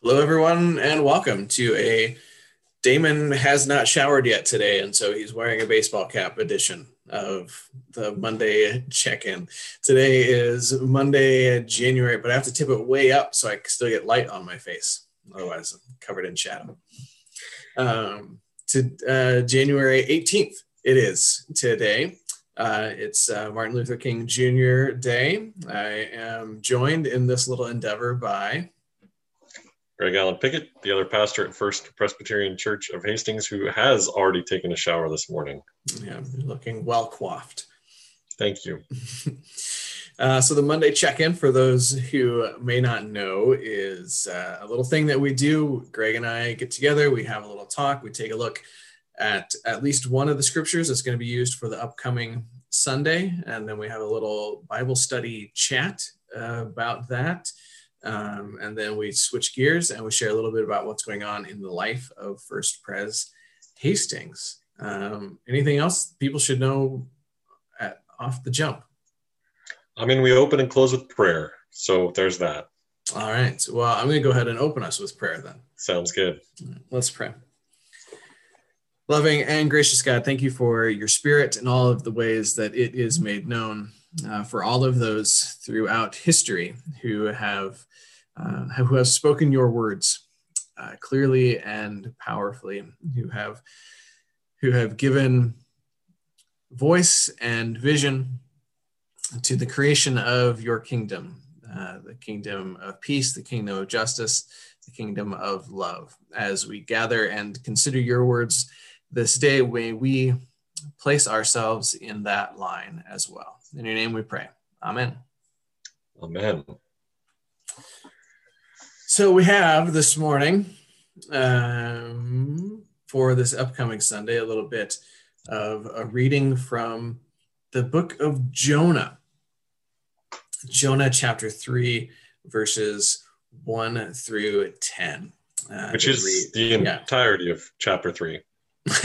Hello, everyone, and welcome to a Damon has not showered yet today, and so he's wearing a baseball cap edition of the Monday check in. Today is Monday, January, but I have to tip it way up so I can still get light on my face. Otherwise, I'm covered in shadow. Um, to uh, January 18th, it is today. Uh, it's uh, Martin Luther King Jr. Day. I am joined in this little endeavor by Greg Allen Pickett, the other pastor at First Presbyterian Church of Hastings, who has already taken a shower this morning. Yeah, looking well coiffed. Thank you. uh, so, the Monday check in, for those who may not know, is uh, a little thing that we do. Greg and I get together, we have a little talk, we take a look at at least one of the scriptures that's going to be used for the upcoming Sunday, and then we have a little Bible study chat uh, about that. Um, and then we switch gears and we share a little bit about what's going on in the life of First Pres Hastings. Um, anything else people should know at, off the jump? I mean, we open and close with prayer. So there's that. All right. Well, I'm going to go ahead and open us with prayer then. Sounds good. Let's pray. Loving and gracious God, thank you for your spirit and all of the ways that it is made known uh, for all of those throughout history who have uh, who have spoken your words uh, clearly and powerfully, who have who have given voice and vision to the creation of your kingdom, uh, the kingdom of peace, the kingdom of justice, the kingdom of love. As we gather and consider your words this day, may we place ourselves in that line as well. In your name we pray. Amen. Amen. So we have this morning um, for this upcoming Sunday a little bit of a reading from the book of Jonah. Jonah chapter 3, verses 1 through 10. Uh, Which is read. the entirety yeah. of chapter 3.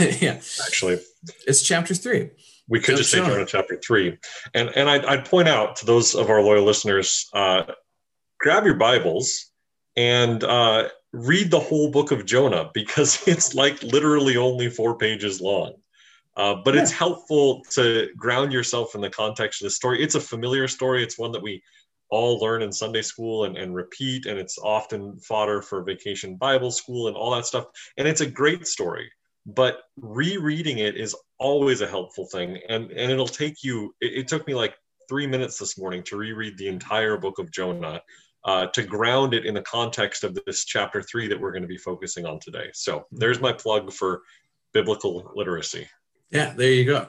yeah. Actually, it's chapter 3. We could so just say Jonah. Chapter 3. And, and I'd, I'd, point out to those of our loyal listeners uh, grab your Bibles and uh, read the whole book of Jonah because it's like literally only four pages long. Uh, but yeah. it's helpful to ground yourself in the context of the story. It's a familiar story. It's one that we all learn in Sunday school and, and repeat, and it's often fodder for vacation Bible school and all that stuff. And it's a great story, but rereading it is always a helpful thing. And, and it'll take you, it, it took me like three minutes this morning to reread the entire book of Jonah uh, to ground it in the context of this chapter three that we're going to be focusing on today. So there's my plug for biblical literacy. Yeah, there you go.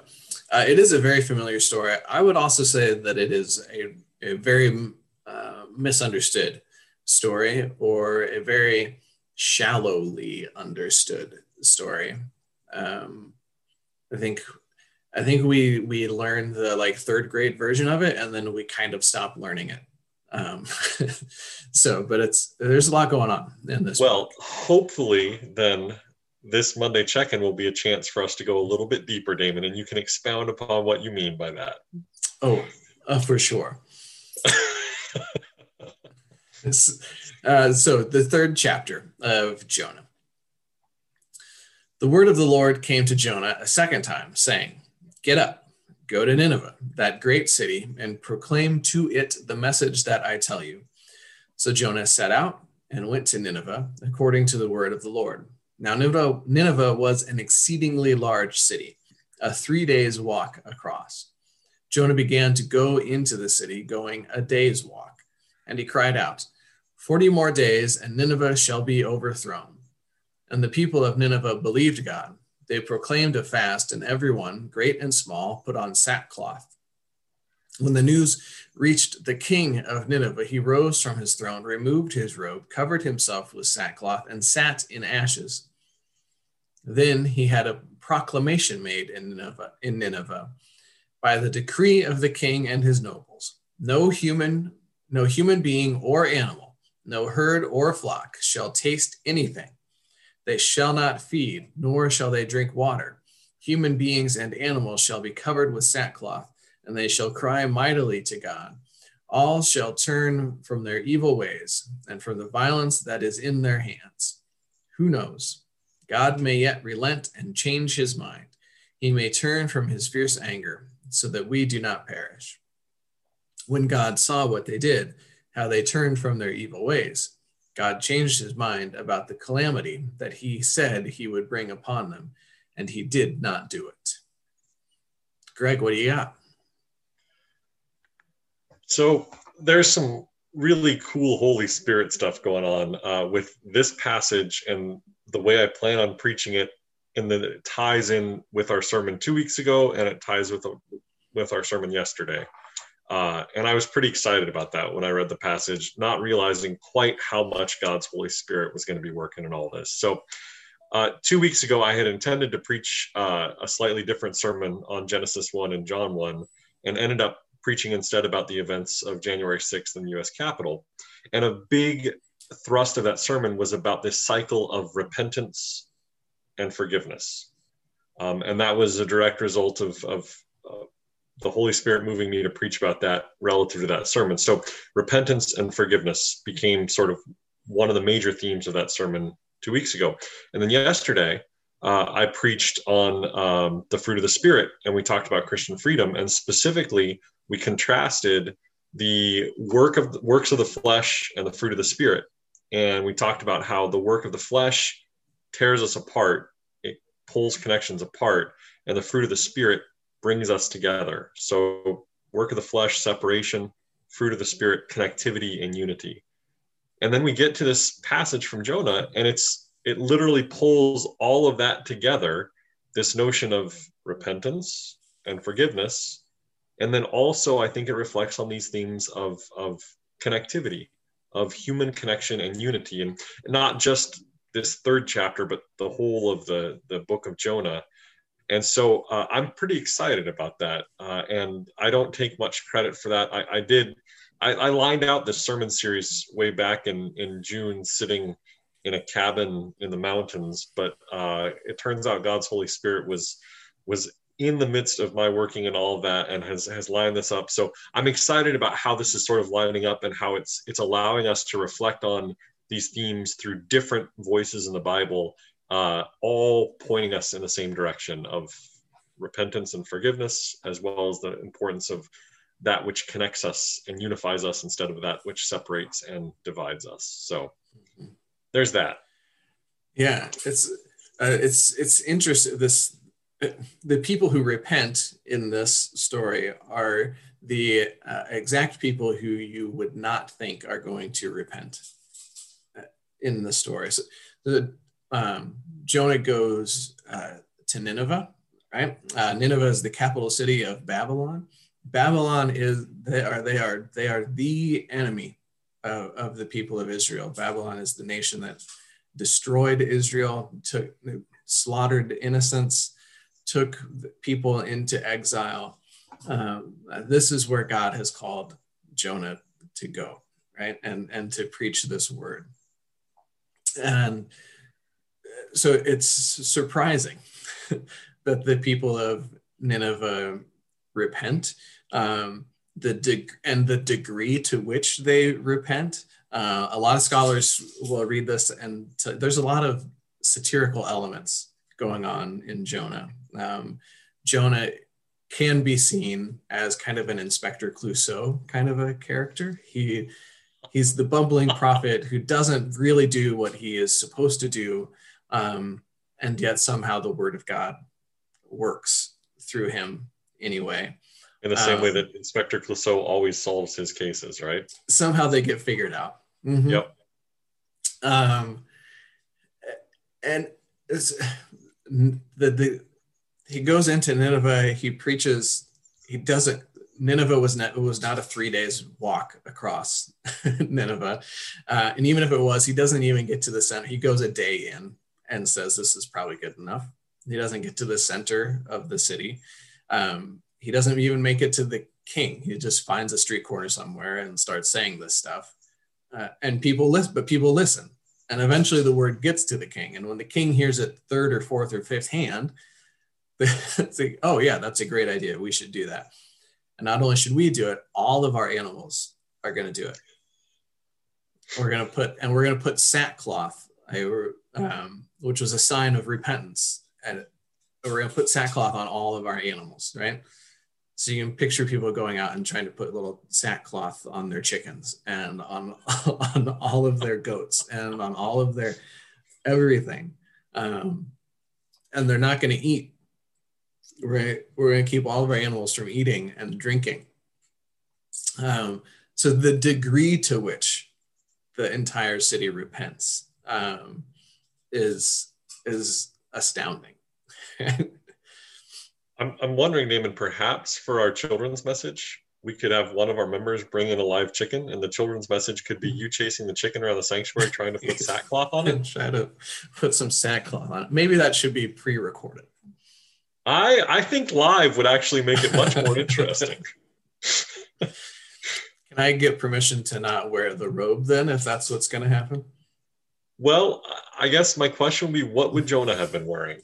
Uh, it is a very familiar story. I would also say that it is a, a very uh, misunderstood story or a very shallowly understood story. Um, I think I think we we learned the like third grade version of it, and then we kind of stopped learning it. Um, so, but it's there's a lot going on in this. Well, hopefully, then this Monday check-in will be a chance for us to go a little bit deeper, Damon, and you can expound upon what you mean by that. Oh, uh, for sure. uh, so, the third chapter of Jonah. The word of the Lord came to Jonah a second time, saying, Get up Go to Nineveh, that great city, and proclaim to it the message that I tell you. So Jonah set out and went to Nineveh, according to the word of the Lord. Now, Nineveh, was an exceedingly large city, a three days walk across. Jonah began to go into the city, going a day's walk. And he cried out, Forty more days, and Nineveh shall be overthrown. And the people of Nineveh believed God they proclaimed a fast, and everyone, great and small, put on sackcloth. When the news reached the king of Nineveh, he rose from his throne, removed his robe, covered himself with sackcloth, and sat in ashes. Then he had a proclamation made in Nineveh, in Nineveh by the decree of the king and his nobles. No human, no human being or animal, no herd or flock shall taste anything they shall not feed, nor shall they drink water. Human beings and animals shall be covered with sackcloth, and they shall cry mightily to God. all shall turn from their evil ways and from the violence that is in their hands. Who knows? God may yet relent and change his mind. He may turn from his fierce anger so that we do not perish. When God saw what they did, how they turned from their evil ways, God changed his mind about the calamity that he said he would bring upon them, and he did not do it. Greg, what do you got? So there's some really cool Holy Spirit stuff going on uh, with this passage and the way I plan on preaching it, and then it ties in with our sermon two weeks ago, and it ties with with our sermon yesterday. Uh, and I was pretty excited about that when I read the passage, not realizing quite how much God's Holy Spirit was going to be working in all this. So, uh, two weeks ago, I had intended to preach uh, a slightly different sermon on Genesis 1 and John 1, and ended up preaching instead about the events of January 6th in the US Capitol. And a big thrust of that sermon was about this cycle of repentance and forgiveness. Um, and that was a direct result of, of uh, the Holy Spirit moving me to preach about that relative to that sermon. So, repentance and forgiveness became sort of one of the major themes of that sermon two weeks ago. And then yesterday, uh, I preached on um, the fruit of the Spirit, and we talked about Christian freedom, and specifically, we contrasted the work of the works of the flesh and the fruit of the Spirit. And we talked about how the work of the flesh tears us apart, it pulls connections apart, and the fruit of the Spirit brings us together. So, work of the flesh, separation, fruit of the spirit, connectivity, and unity. And then we get to this passage from Jonah, and it's it literally pulls all of that together. This notion of repentance and forgiveness, and then also I think it reflects on these themes of of connectivity, of human connection and unity, and not just this third chapter, but the whole of the the book of Jonah and so uh, I'm pretty excited about that. Uh, and I don't take much credit for that. I, I did, I, I, lined out this sermon series way back in, in June, sitting in a cabin in the mountains. But uh, it turns out God's Holy Spirit was was in the midst of my working and all of that, and has has lined this up. So I'm excited about how this is sort of lining up and how it's it's allowing us to reflect on these themes through different voices in the Bible uh, all pointing us in the same direction of repentance and forgiveness, as well as the importance of that which connects us and unifies us instead of that which separates and divides us. So there's that. Yeah, it's uh, it's it's interesting. This the people who repent in this story are the uh, exact people who you would not think are going to repent uh, in the story. So the um, Jonah goes uh, to Nineveh, right? Uh, Nineveh is the capital city of Babylon. Babylon is they are they are they are the enemy of, of the people of Israel. Babylon is the nation that destroyed Israel, took slaughtered innocents, took people into exile. Um, this is where God has called Jonah to go, right, and and to preach this word. And so it's surprising that the people of Nineveh repent. Um, the and the degree to which they repent. Uh, a lot of scholars will read this, and t- there's a lot of satirical elements going on in Jonah. Um, Jonah can be seen as kind of an Inspector Clouseau kind of a character. He he's the bumbling prophet who doesn't really do what he is supposed to do um, and yet somehow the word of God works through him anyway. In the same um, way that Inspector Clouseau always solves his cases, right? Somehow they get figured out. Mm-hmm. Yep. Um, and the the he goes into Nineveh. He preaches. He doesn't. Nineveh was not was not a three days walk across Nineveh, uh, and even if it was, he doesn't even get to the center. He goes a day in and says this is probably good enough. He doesn't get to the center of the city. Um, he doesn't even make it to the king. He just finds a street corner somewhere and starts saying this stuff. Uh, and people listen, but people listen. And eventually the word gets to the king. And when the king hears it third or fourth or fifth hand, oh, yeah, that's a great idea. We should do that. And not only should we do it, all of our animals are going to do it. We're going to put, and we're going to put sackcloth, um, which was a sign of repentance. And we're going to put sackcloth on all of our animals, right? So you can picture people going out and trying to put little sackcloth on their chickens and on, on all of their goats and on all of their everything. Um, and they're not going to eat. Right? We're going to keep all of our animals from eating and drinking. Um, so the degree to which the entire city repents um, is is astounding. I'm, I'm wondering, Damon, perhaps for our children's message, we could have one of our members bring in a live chicken, and the children's message could be you chasing the chicken around the sanctuary, trying to put sackcloth on it. Try to put some sackcloth on it. Maybe that should be pre-recorded. I I think live would actually make it much more interesting. Can I get permission to not wear the robe then, if that's what's going to happen? Well, I guess my question would be, what would Jonah have been wearing?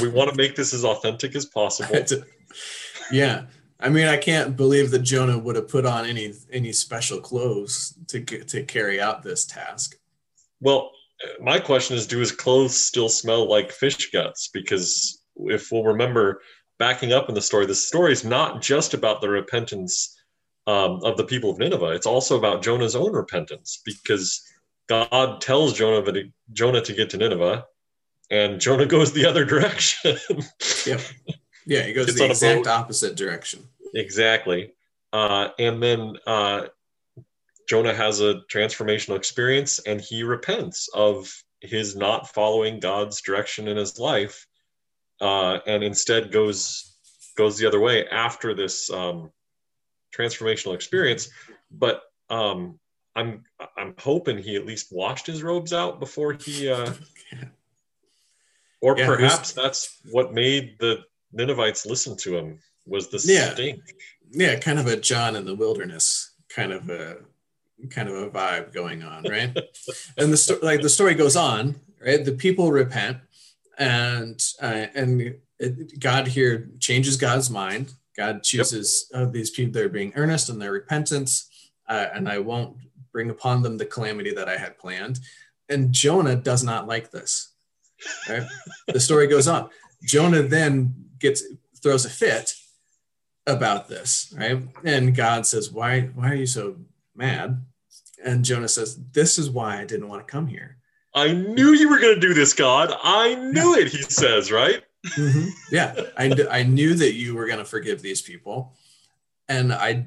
we want to make this as authentic as possible. yeah, I mean, I can't believe that Jonah would have put on any any special clothes to to carry out this task. Well, my question is, do his clothes still smell like fish guts? Because if we'll remember, backing up in the story, the story is not just about the repentance um, of the people of Nineveh. It's also about Jonah's own repentance because God tells Jonah that Jonah to get to Nineveh, and Jonah goes the other direction. yep. Yeah, he goes it's the exact opposite direction. Exactly. Uh, and then uh, Jonah has a transformational experience and he repents of his not following God's direction in his life uh, and instead goes goes the other way after this um, transformational experience. But um, I'm I'm hoping he at least washed his robes out before he uh, or yeah, perhaps that's what made the Ninevites listen to him was the yeah, stink. Yeah, kind of a John in the wilderness kind of a kind of a vibe going on, right? and the story, like the story goes on, right? The people repent, and uh, and it, God here changes God's mind. God chooses yep. uh, these people; they're being earnest in their repentance, uh, and I won't bring upon them the calamity that I had planned. And Jonah does not like this. Right? the story goes on. Jonah then gets throws a fit about this, right? And God says, "Why why are you so mad?" And Jonah says, "This is why I didn't want to come here." I knew you were going to do this, God. I knew it, he says, right? Mm-hmm. Yeah, I, I knew that you were going to forgive these people. And I,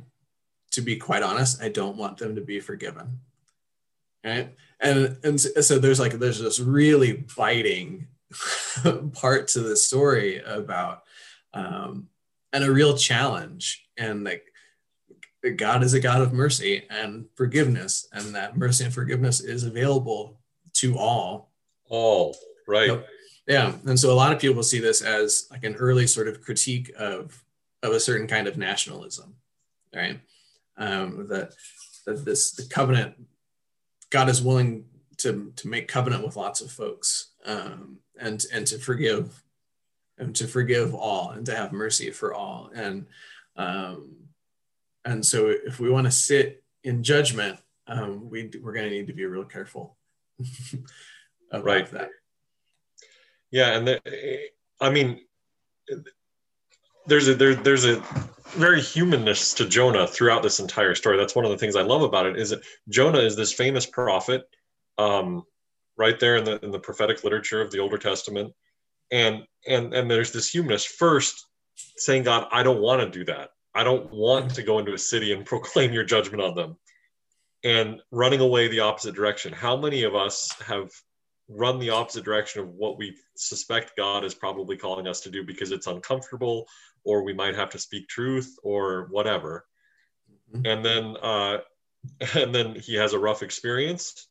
to be quite honest, I don't want them to be forgiven. Right. And, and so there's like, there's this really biting part to the story about um, and a real challenge and like god is a god of mercy and forgiveness and that mercy and forgiveness is available to all all right yep. yeah and so a lot of people see this as like an early sort of critique of of a certain kind of nationalism right um that that this the covenant god is willing to to make covenant with lots of folks um and and to forgive and to forgive all and to have mercy for all and um, and so if we want to sit in judgment um, we, we're going to need to be real careful about right. that yeah and the, i mean there's a there, there's a very humanness to jonah throughout this entire story. That's one of the things i love about it is that jonah is this famous prophet um, right there in the in the prophetic literature of the older testament. And and and there's this humanness first saying god i don't want to do that. I don't want to go into a city and proclaim your judgment on them. And running away the opposite direction. How many of us have run the opposite direction of what we suspect god is probably calling us to do because it's uncomfortable or we might have to speak truth or whatever mm-hmm. and then uh and then he has a rough experience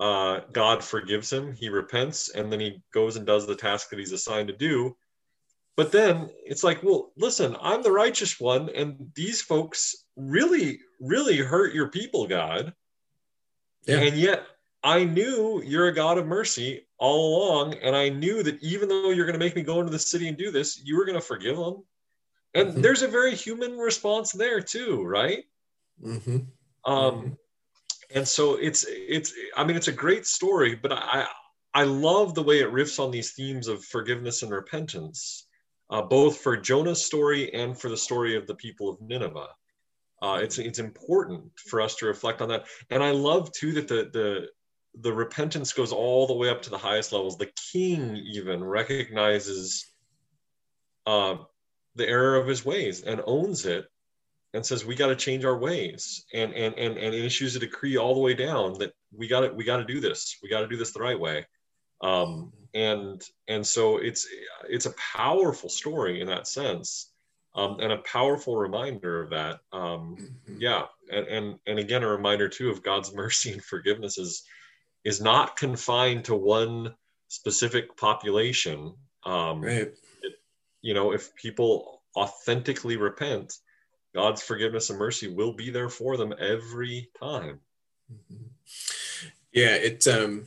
uh, God forgives him, he repents, and then he goes and does the task that he's assigned to do. But then it's like, well, listen, I'm the righteous one, and these folks really, really hurt your people, God. Yeah. And yet I knew you're a God of mercy all along, and I knew that even though you're going to make me go into the city and do this, you were going to forgive them. And mm-hmm. there's a very human response there too, right? Mm-hmm. Um, and so it's it's I mean it's a great story, but I I love the way it riffs on these themes of forgiveness and repentance, uh, both for Jonah's story and for the story of the people of Nineveh. Uh, it's it's important for us to reflect on that, and I love too that the the the repentance goes all the way up to the highest levels. The king even recognizes uh, the error of his ways and owns it and says we got to change our ways. And and and and issues a decree all the way down that we got to we got to do this. We got to do this the right way. Um, and and so it's it's a powerful story in that sense um, and a powerful reminder of that. Um, mm-hmm. yeah. And, and and again a reminder too of god's mercy and forgiveness is is not confined to one specific population um, right. It, you know if people authentically repent God's forgiveness and mercy will be there for them every time. Mm-hmm. Yeah, it um,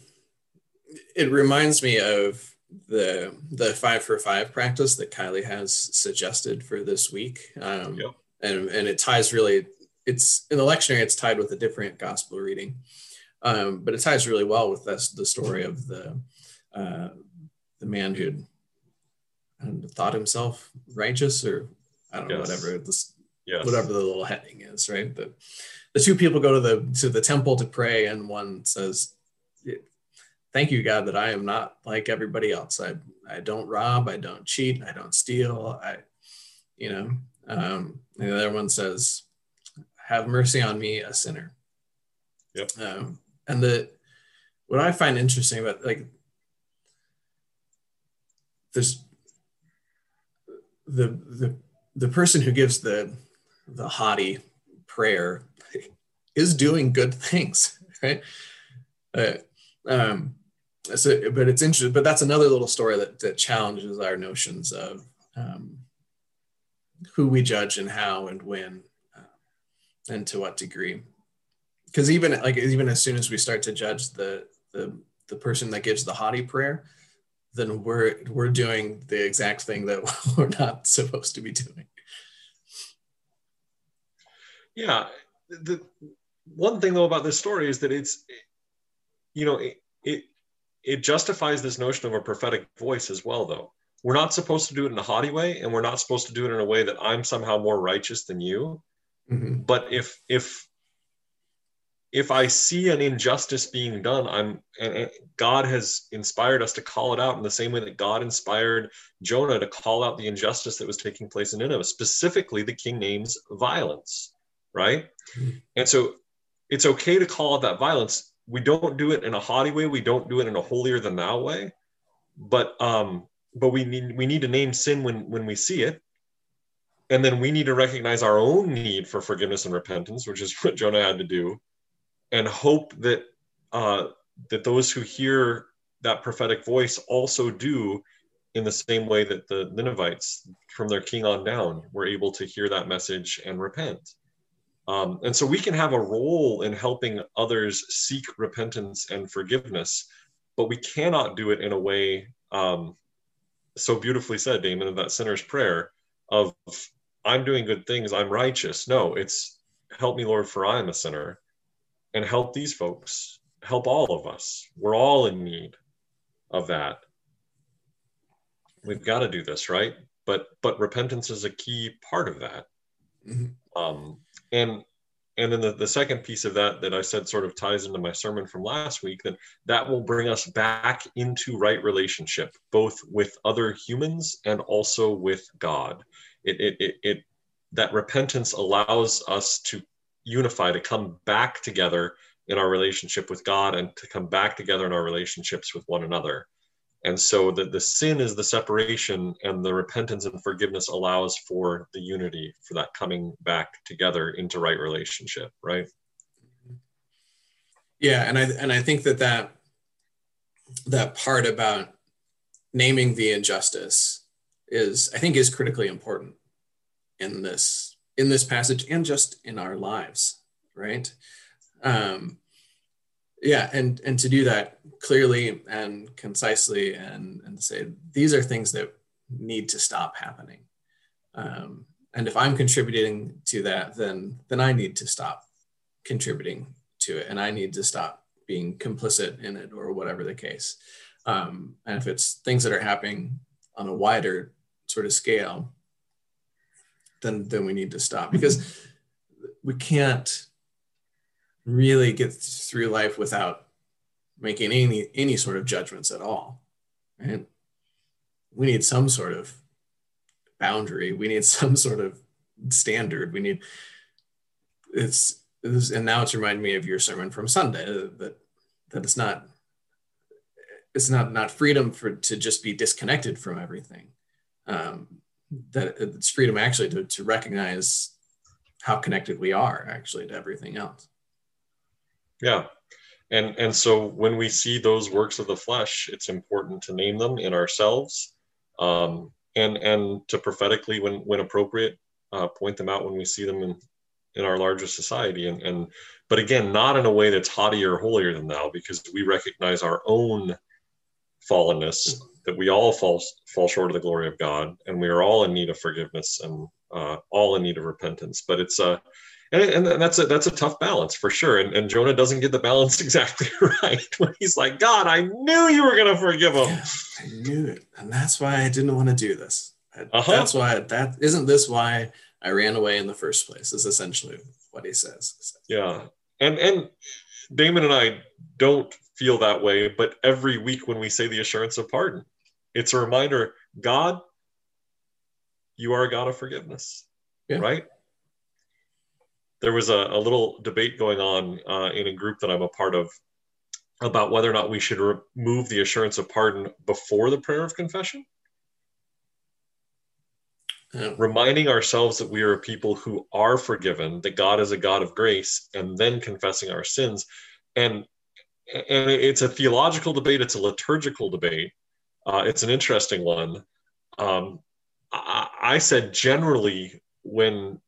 it reminds me of the the five for five practice that Kylie has suggested for this week, um, yep. and and it ties really. It's in the lectionary. It's tied with a different gospel reading, um, but it ties really well with this the story of the uh, the man who thought himself righteous or I don't yes. know whatever this yes. whatever the little heading is, right? The the two people go to the to the temple to pray, and one says, "Thank you, God, that I am not like everybody else. I I don't rob, I don't cheat, I don't steal. I, you know." Um, and the other one says, "Have mercy on me, a sinner." Yep. Um, and the what I find interesting about like there's the the the person who gives the the haughty prayer is doing good things, right? Uh, um, so, but it's interesting. But that's another little story that, that challenges our notions of um, who we judge and how and when, uh, and to what degree. Because even like even as soon as we start to judge the the the person that gives the haughty prayer, then we're we're doing the exact thing that we're not supposed to be doing. Yeah. The one thing though about this story is that it's, you know, it, it, it justifies this notion of a prophetic voice as well, though. We're not supposed to do it in a haughty way, and we're not supposed to do it in a way that I'm somehow more righteous than you. Mm-hmm. But if if if I see an injustice being done, I'm and, and, God has inspired us to call it out in the same way that God inspired Jonah to call out the injustice that was taking place in Nineveh, specifically the king names violence right? Mm-hmm. And so it's okay to call out that violence. We don't do it in a haughty way. We don't do it in a holier than thou way. But um, but we need we need to name sin when when we see it, and then we need to recognize our own need for forgiveness and repentance, which is what Jonah had to do, and hope that uh, that those who hear that prophetic voice also do in the same way that the Ninevites, from their king on down, were able to hear that message and repent. Um, and so we can have a role in helping others seek repentance and forgiveness, but we cannot do it in a way um, so beautifully said, Damon, in that sinner's prayer of I'm doing good things, I'm righteous. No, it's help me, Lord, for I am a sinner, and help these folks, help all of us. We're all in need of that. We've got to do this, right? But but repentance is a key part of that. Mm-hmm. Um, and and then the, the second piece of that that i said sort of ties into my sermon from last week that that will bring us back into right relationship both with other humans and also with god it, it, it, it that repentance allows us to unify to come back together in our relationship with god and to come back together in our relationships with one another. And so the, the sin is the separation and the repentance and forgiveness allows for the unity for that coming back together into right relationship right? Yeah and i and i think that that that part about naming the injustice is i think is critically important in this in this passage and just in our lives right um yeah and and to do that clearly and concisely and and say these are things that need to stop happening um, and if i'm contributing to that then then i need to stop contributing to it and I need to stop being complicit in it or whatever the case. Um, and if it's things that are happening on a wider sort of scale, then then we need to stop because we can't really get through life without making any any sort of judgments at all. Right? We need some sort of boundary. We need some sort of standard. We need it's, it's and now it's reminding me of your sermon from Sunday that that it's not it's not not freedom for to just be disconnected from everything um, that it's freedom actually to, to recognize how connected we are actually to everything else. Yeah. And and so when we see those works of the flesh it's important to name them in ourselves um, and and to prophetically when when appropriate uh, point them out when we see them in in our larger society. And and but again not in a way that's haughty or holier than thou because we recognize our own fallenness that we all fall fall short of the glory of God, and we are all in need of forgiveness and uh, all in need of repentance. But it's a uh, and, and, that's a that's a tough balance for sure. And, and Jonah doesn't get the balance exactly right when he's like, God, I knew you were going to forgive him. Yeah, I knew it, and that's why I didn't want to do this. Uh-huh. That's why that isn't this why I ran away in the first place. Is essentially what he says. Yeah, and and Damon and I don't feel that way, but every week when we say the assurance of pardon, it's a reminder God, you are a God of forgiveness, yeah. right? There was a, a, little debate going on uh, in a group that I'm a part of about whether or not we should remove the assurance of pardon before the prayer of confession. Yeah. Reminding ourselves that we are a people who are forgiven, that God is a God of grace, and then confessing our sins. And and it's a theological debate, it's a liturgical debate, uh, it's an interesting one. Um, I, I, said generally when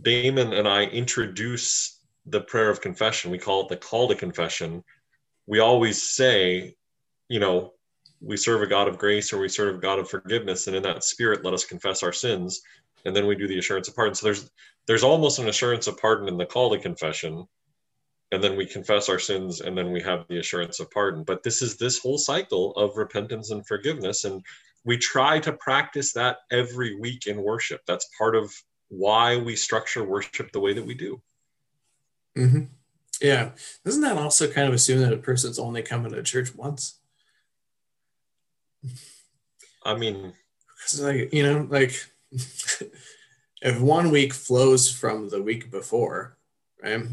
Damon and I introduce the prayer of confession, we call it the call to confession. We always say, you know, we serve a God of grace or we serve a God of forgiveness, and in that spirit, let us confess our sins, and then we do the assurance of pardon. So there's there's almost an assurance of pardon in the call to confession, and then we confess our sins and then we have the assurance of pardon. But this is this whole cycle of repentance and forgiveness and we try to practice that every week in worship. That's part of why we structure worship the way that we do. Mm-hmm. yeah. Doesn't that also kind of assume that a person's only coming to church once? I mean it's like you know like if one week flows from the week before right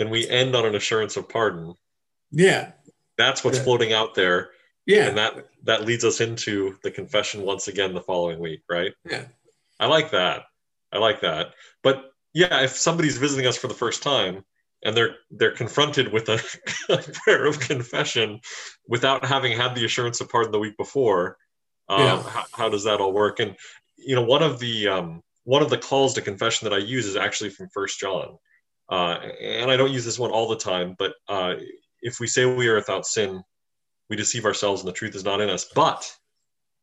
then we end on an assurance of pardon. Yeah. That's what's yeah. floating out there. Yeah. And that that leads us into the confession once again the following week, right? Yeah. I like that. I like that. But yeah, if somebody's visiting us for the first time and they're they're confronted with a, a prayer of confession without having had the assurance of pardon the week before, um, yeah. how, how, does that all work? And you know, one of the um, one of the calls to confession that I use is actually from First John. Uh, and I don't use this one all the time, but uh, if we say we are without sin, we deceive ourselves and the truth is not in us. But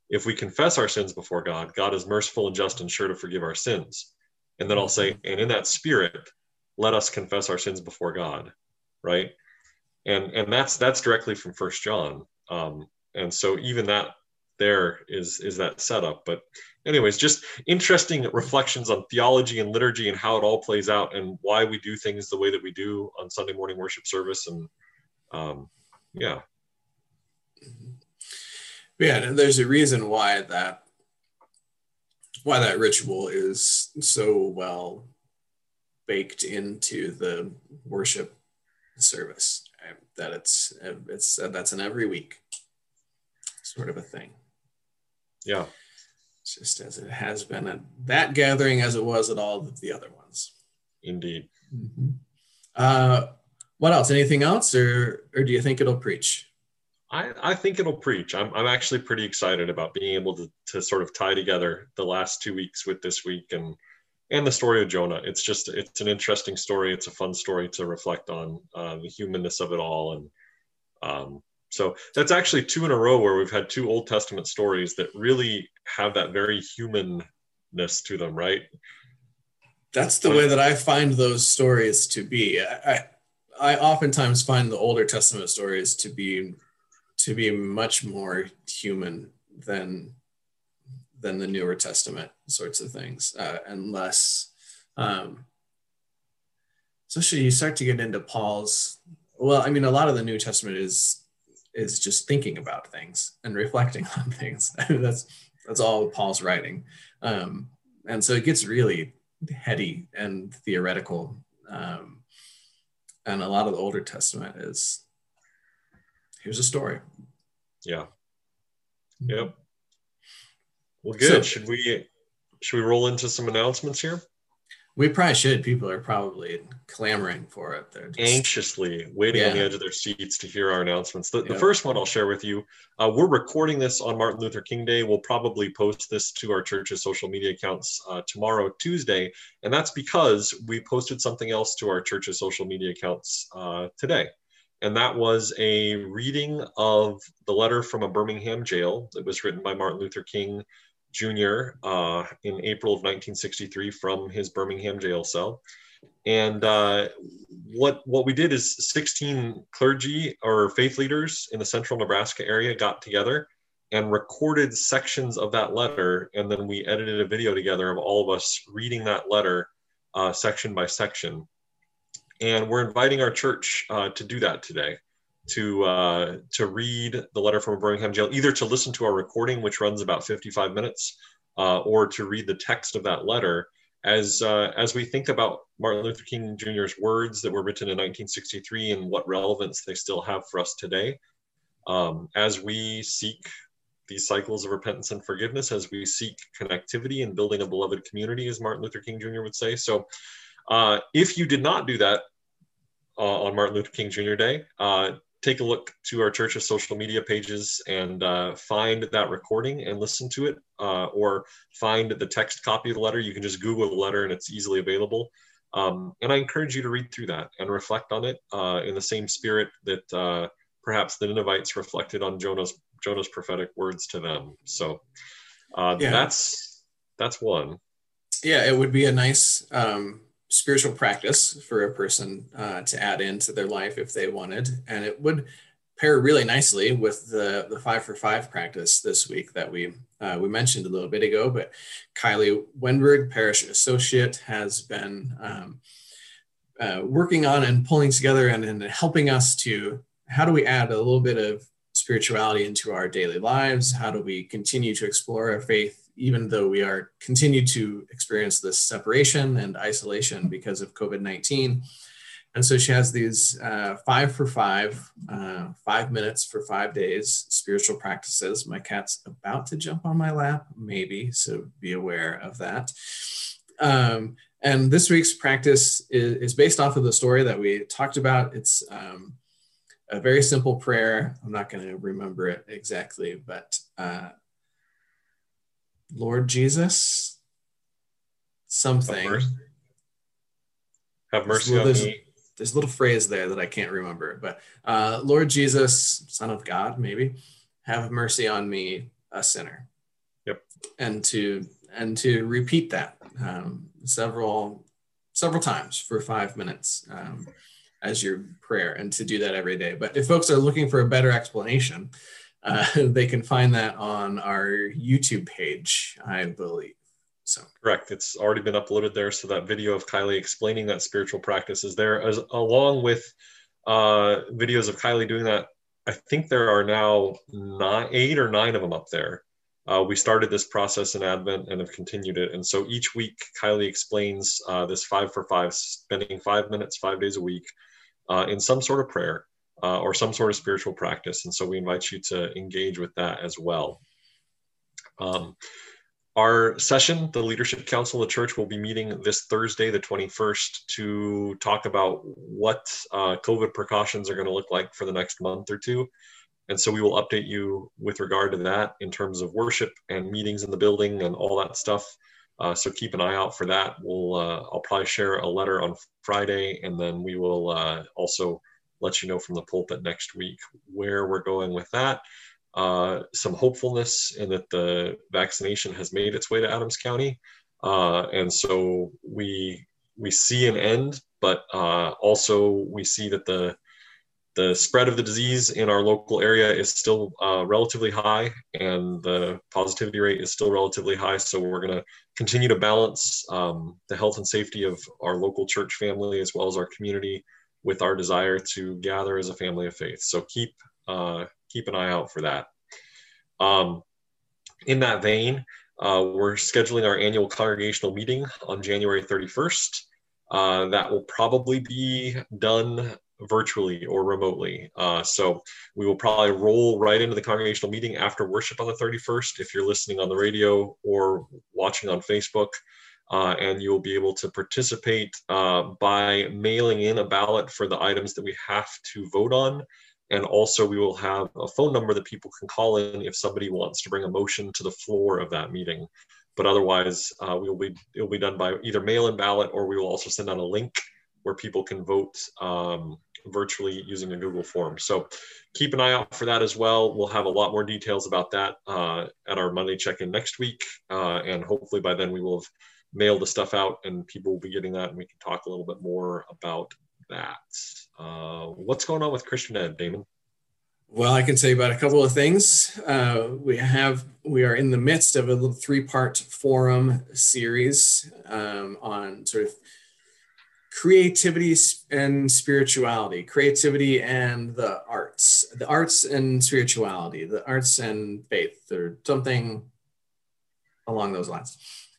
if we confess our sins before God, God is merciful and just and sure to forgive our sins. And then I'll say, and in that spirit, let us confess our sins before God, right? And and that's that's directly from First John. Um, and so even that there is is that setup. But anyways, just interesting reflections on theology and liturgy and how it all plays out and why we do things the way that we do on Sunday morning worship service. And um, yeah. Yeah, and there's a reason why that why that ritual is so well baked into the worship service that it's it's that's an every week sort of a thing yeah just as it has been at that gathering as it was at all of the other ones. Indeed. Mm-hmm. Uh, what else? Anything else, or or do you think it'll preach? I, I think it'll preach. I'm, I'm actually pretty excited about being able to, to sort of tie together the last two weeks with this week and and the story of Jonah. It's just it's an interesting story. It's a fun story to reflect on uh, the humanness of it all, and um, so that's actually two in a row where we've had two Old Testament stories that really have that very humanness to them, right? that's the way that I find those stories to be. I, I, oftentimes find the Older Testament stories to be to be much more human than than the Newer Testament sorts of things, uh, and less. Um, especially you start to get into Paul's. Well, I mean, a lot of the New Testament is is just thinking about things and reflecting on things. that's that's all Paul's writing, um, and so it gets really heady and theoretical. Um, and a lot of the Older Testament is here's a story. Yeah. Yep. Well, good. So, should we should we roll into some announcements here? We probably should. People are probably clamoring for it. They're just, anxiously waiting yeah. on the edge of their seats to hear our announcements. The, the first one I'll share with you. Uh, we're recording this on Martin Luther King Day. We'll probably post this to our church's social media accounts uh, tomorrow, Tuesday, and that's because we posted something else to our church's social media accounts uh, today. And that was a reading of the letter from a Birmingham jail that was written by Martin Luther King Jr. Uh, in April of 1963 from his Birmingham jail cell. And uh, what what we did is 16 clergy or faith leaders in the central Nebraska area got together and recorded sections of that letter, and then we edited a video together of all of us reading that letter uh, section by section. And we're inviting our church uh, to do that today to uh, to read the letter from Birmingham jail, either to listen to our recording, which runs about 55 minutes, uh, or to read the text of that letter. As uh, as we think about Martin Luther King Jr.'s words that were written in 1963 and what relevance they still have for us today, um, as we seek these cycles of repentance and forgiveness, as we seek connectivity and building a beloved community, as Martin Luther King Jr. would say. So, uh, if you did not do that, uh, on Martin Luther King Jr. Day. Take a look to our church's social media pages and uh, find that recording and listen to it, uh, or find the text copy of the letter. You can just Google the letter and it's easily available. Um, and I encourage you to read through that and reflect on it uh, in the same spirit that uh, perhaps the Ninevites reflected on Jonah's Jonah's prophetic words to them. So uh, yeah. that's that's one. Yeah, it would be a nice um, spiritual practice for a person uh, to add into their life if they wanted. And it would pair really nicely with the, the five for five practice this week that we uh, we mentioned a little bit ago. But Kylie Wenberg, parish associate, has been um, uh, working on and pulling together and, and helping us to how do we add a little bit of spirituality into our daily lives? How do we continue to explore our faith even though we are continue to experience this separation and isolation because of COVID-19. And so she has these uh, five for five, uh, five minutes for five days spiritual practices. My cat's about to jump on my lap, maybe, so be aware of that. Um, and this week's practice is, is, based off of the story that we talked about. It's um, a very simple prayer. I'm not going to remember it exactly, but uh, Lord Jesus, something. Have mercy, Have mercy on there's, me. There's a little phrase there that I can't remember, but uh, Lord Jesus, Son of God, maybe, have mercy on me, a sinner. Yep. And to and to repeat that um, several several times for five minutes um, as your prayer, and to do that every day. But if folks are looking for a better explanation, uh, they can find that on our YouTube page, I believe. So correct. It's already been uploaded there. So that video of Kylie explaining that spiritual practice is there, as along with uh, videos of Kylie doing that. I think there are now nine, eight or nine of them up there. Uh, we started this process in Advent and have continued it. And so each week, Kylie explains uh, this five for five, spending five minutes, five days a week uh, in some sort of prayer uh, or some sort of spiritual practice. And so we invite you to engage with that as well. Um, our session, the Leadership Council of the Church, will be meeting this Thursday, the 21st, to talk about what uh, COVID precautions are going to look like for the next month or two. And so we will update you with regard to that in terms of worship and meetings in the building and all that stuff. Uh, so keep an eye out for that. We'll uh, I'll probably share a letter on Friday, and then we will uh, also let you know from the pulpit next week where we're going with that. Uh, some hopefulness in that the vaccination has made its way to Adams County. uh, and so we we see an end, but uh, also we see that the the spread of the disease in our local area is still uh, relatively high and the positivity rate is still relatively high. So we're going to continue to balance um, the health and safety of our local church family as well as our community with our desire to gather as a family of faith. So keep uh, keep an eye out for that. Um, in that vein, uh, we're scheduling our annual congregational meeting on January 31st. Uh, that will probably be done virtually or remotely. Uh, so we will probably roll right into the congregational meeting after worship on the 31st if you're listening on the radio or watching on Facebook. Uh, and you'll be able to participate uh, by mailing in a ballot for the items that we have to vote on. And also, we will have a phone number that people can call in if somebody wants to bring a motion to the floor of that meeting. But otherwise, uh, we will be it will be done by either mail-in ballot or we will also send out a link where people can vote um, virtually using a Google form. So keep an eye out for that as well. We'll have a lot more details about that uh, at our Monday check-in next week, uh, and hopefully by then we will have mailed the stuff out and people will be getting that, and we can talk a little bit more about that. Uh, what's going on with Christian Ed, Damon? Well, I can tell you about a couple of things. Uh, we have we are in the midst of a little three-part forum series um, on sort of creativity and spirituality, creativity and the arts, the arts and spirituality, the arts and faith, or something along those lines.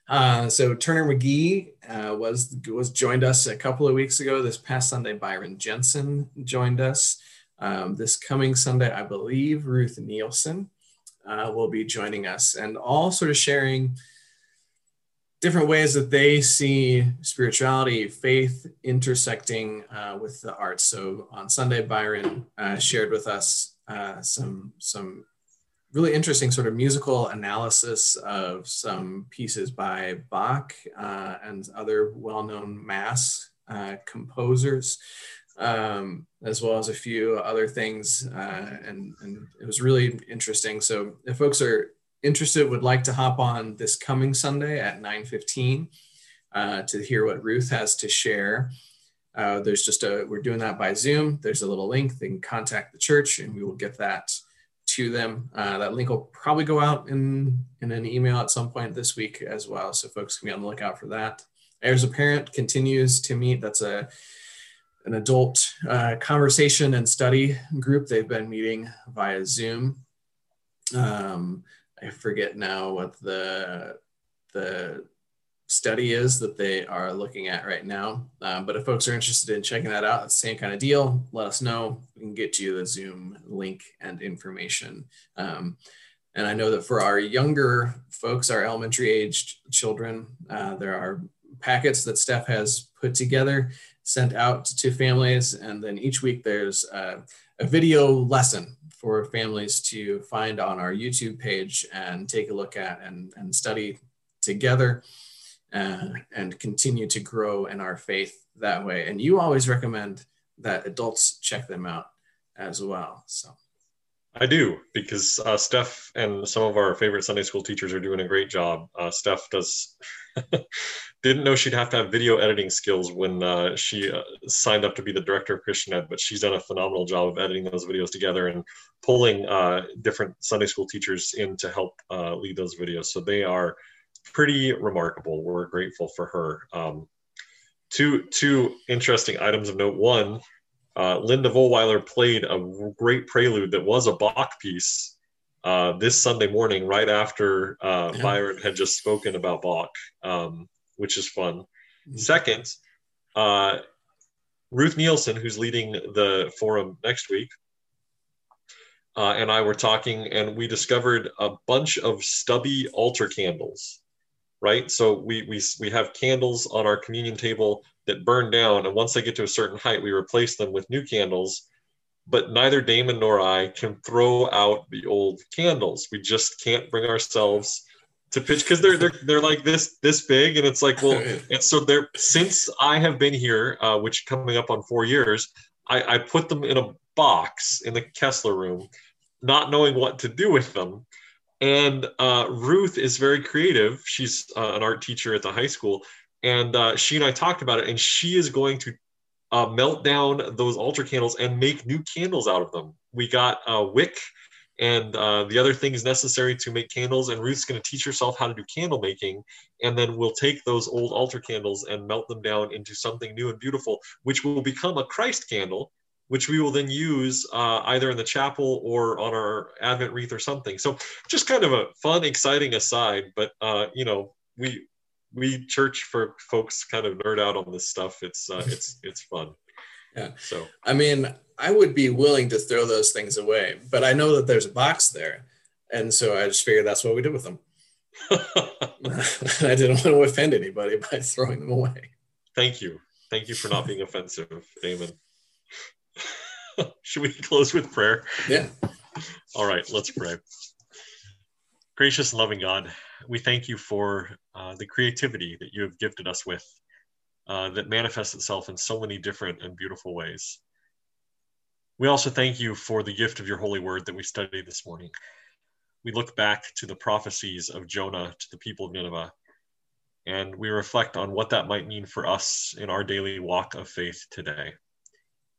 Uh, so Turner McGee uh, was was joined us a couple of weeks ago. This past Sunday, Byron Jensen joined us. Um, this coming Sunday, I believe Ruth Nielsen uh, will be joining us, and all sort of sharing different ways that they see spirituality, faith intersecting uh, with the arts. So on Sunday, Byron uh, shared with us some some really interesting sort of musical analysis of some pieces by Bach uh, and other well-known mass uh, composers. Um, as well as a few other things, uh, and, and it was really interesting. So, if folks are interested would like to hop on this coming Sunday at 9:15 uh, to hear what Ruth has to share. Uh, there's just a we're doing that by Zoom. There's a little link. They can contact the church, and we will get that to them. Uh, that link will probably go out in in an email at some point this week as well, so folks can be on the lookout for that. Heirs Apparent continues to meet. That's a an adult uh, conversation and study group. They've been meeting via Zoom. Um, I forget now what the the study is that they are looking at right now. Um, but if folks are interested in checking that out, same kind of deal. Let us know. We can get you the Zoom link and information. Um, and I know that for our younger folks, our elementary aged children, uh, there are packets that Steph has put together, sent out to families. And then each week there's a, a video lesson for families to find on our YouTube page and take a look at and, and study together and continue to grow in our faith that way. And you always recommend that adults check them out as well. So I do because uh, Steph and some of our favorite Sunday school teachers are doing a great job. Uh, Steph does didn't know she'd have to have video editing skills when uh, she uh, signed up to be the director of Christian Ed, but she's done a phenomenal job of editing those videos together and pulling uh, different Sunday school teachers in to help uh, lead those videos. So they are pretty remarkable. We're grateful for her. Um, two two interesting items of note. One, uh, Linda Volweiler played a great prelude that was a Bach piece uh, this Sunday morning, right after uh, yeah. Byron had just spoken about Bach. Um, which is fun. Mm-hmm. Second, uh, Ruth Nielsen, who's leading the forum next week, uh, and I were talking, and we discovered a bunch of stubby altar candles. Right, so we we we have candles on our communion table that burn down, and once they get to a certain height, we replace them with new candles. But neither Damon nor I can throw out the old candles. We just can't bring ourselves to pitch because they're they're they're like this this big and it's like well and so they're since I have been here, uh, which coming up on four years, I, I put them in a box in the Kessler room, not knowing what to do with them. And uh, Ruth is very creative. She's uh, an art teacher at the high school. And uh, she and I talked about it, and she is going to uh, melt down those altar candles and make new candles out of them. We got a wick and uh, the other things necessary to make candles. And Ruth's going to teach herself how to do candle making. And then we'll take those old altar candles and melt them down into something new and beautiful, which will become a Christ candle, which we will then use uh, either in the chapel or on our Advent wreath or something. So just kind of a fun, exciting aside. But, uh, you know, we, we church for folks kind of nerd out on this stuff. It's, uh, it's, it's fun. Yeah. So, I mean, I would be willing to throw those things away, but I know that there's a box there. And so I just figured that's what we did with them. I didn't want to offend anybody by throwing them away. Thank you. Thank you for not being offensive, Damon. Should we close with prayer? Yeah. All right, let's pray. Gracious and loving God, we thank you for uh, the creativity that you have gifted us with uh, that manifests itself in so many different and beautiful ways. We also thank you for the gift of your holy word that we studied this morning. We look back to the prophecies of Jonah to the people of Nineveh, and we reflect on what that might mean for us in our daily walk of faith today.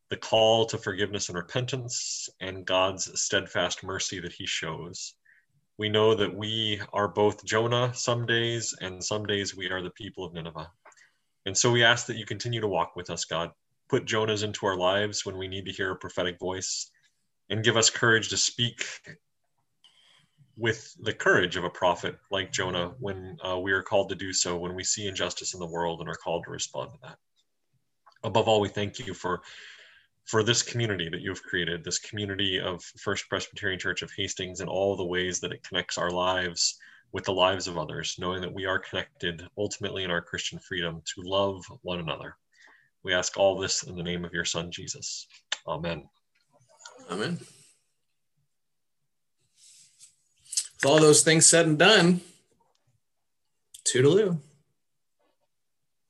The call to forgiveness and repentance, and God's steadfast mercy that he shows. We know that we are both Jonah some days, and some days we are the people of Nineveh. And so we ask that you continue to walk with us, God, put Jonahs into our lives when we need to hear a prophetic voice and give us courage to speak with the courage of a prophet like Jonah when uh, we are called to do so, when we see injustice in the world and are called to respond to that. Above all, we thank you for for this community that you have created, this community of First Presbyterian Church of Hastings and all the ways that it connects our lives with the lives of others, knowing that we are connected ultimately in our Christian freedom to love one another. We ask all this in the name of your Son, Jesus. Amen. Amen. With all those things said and done, toodaloo.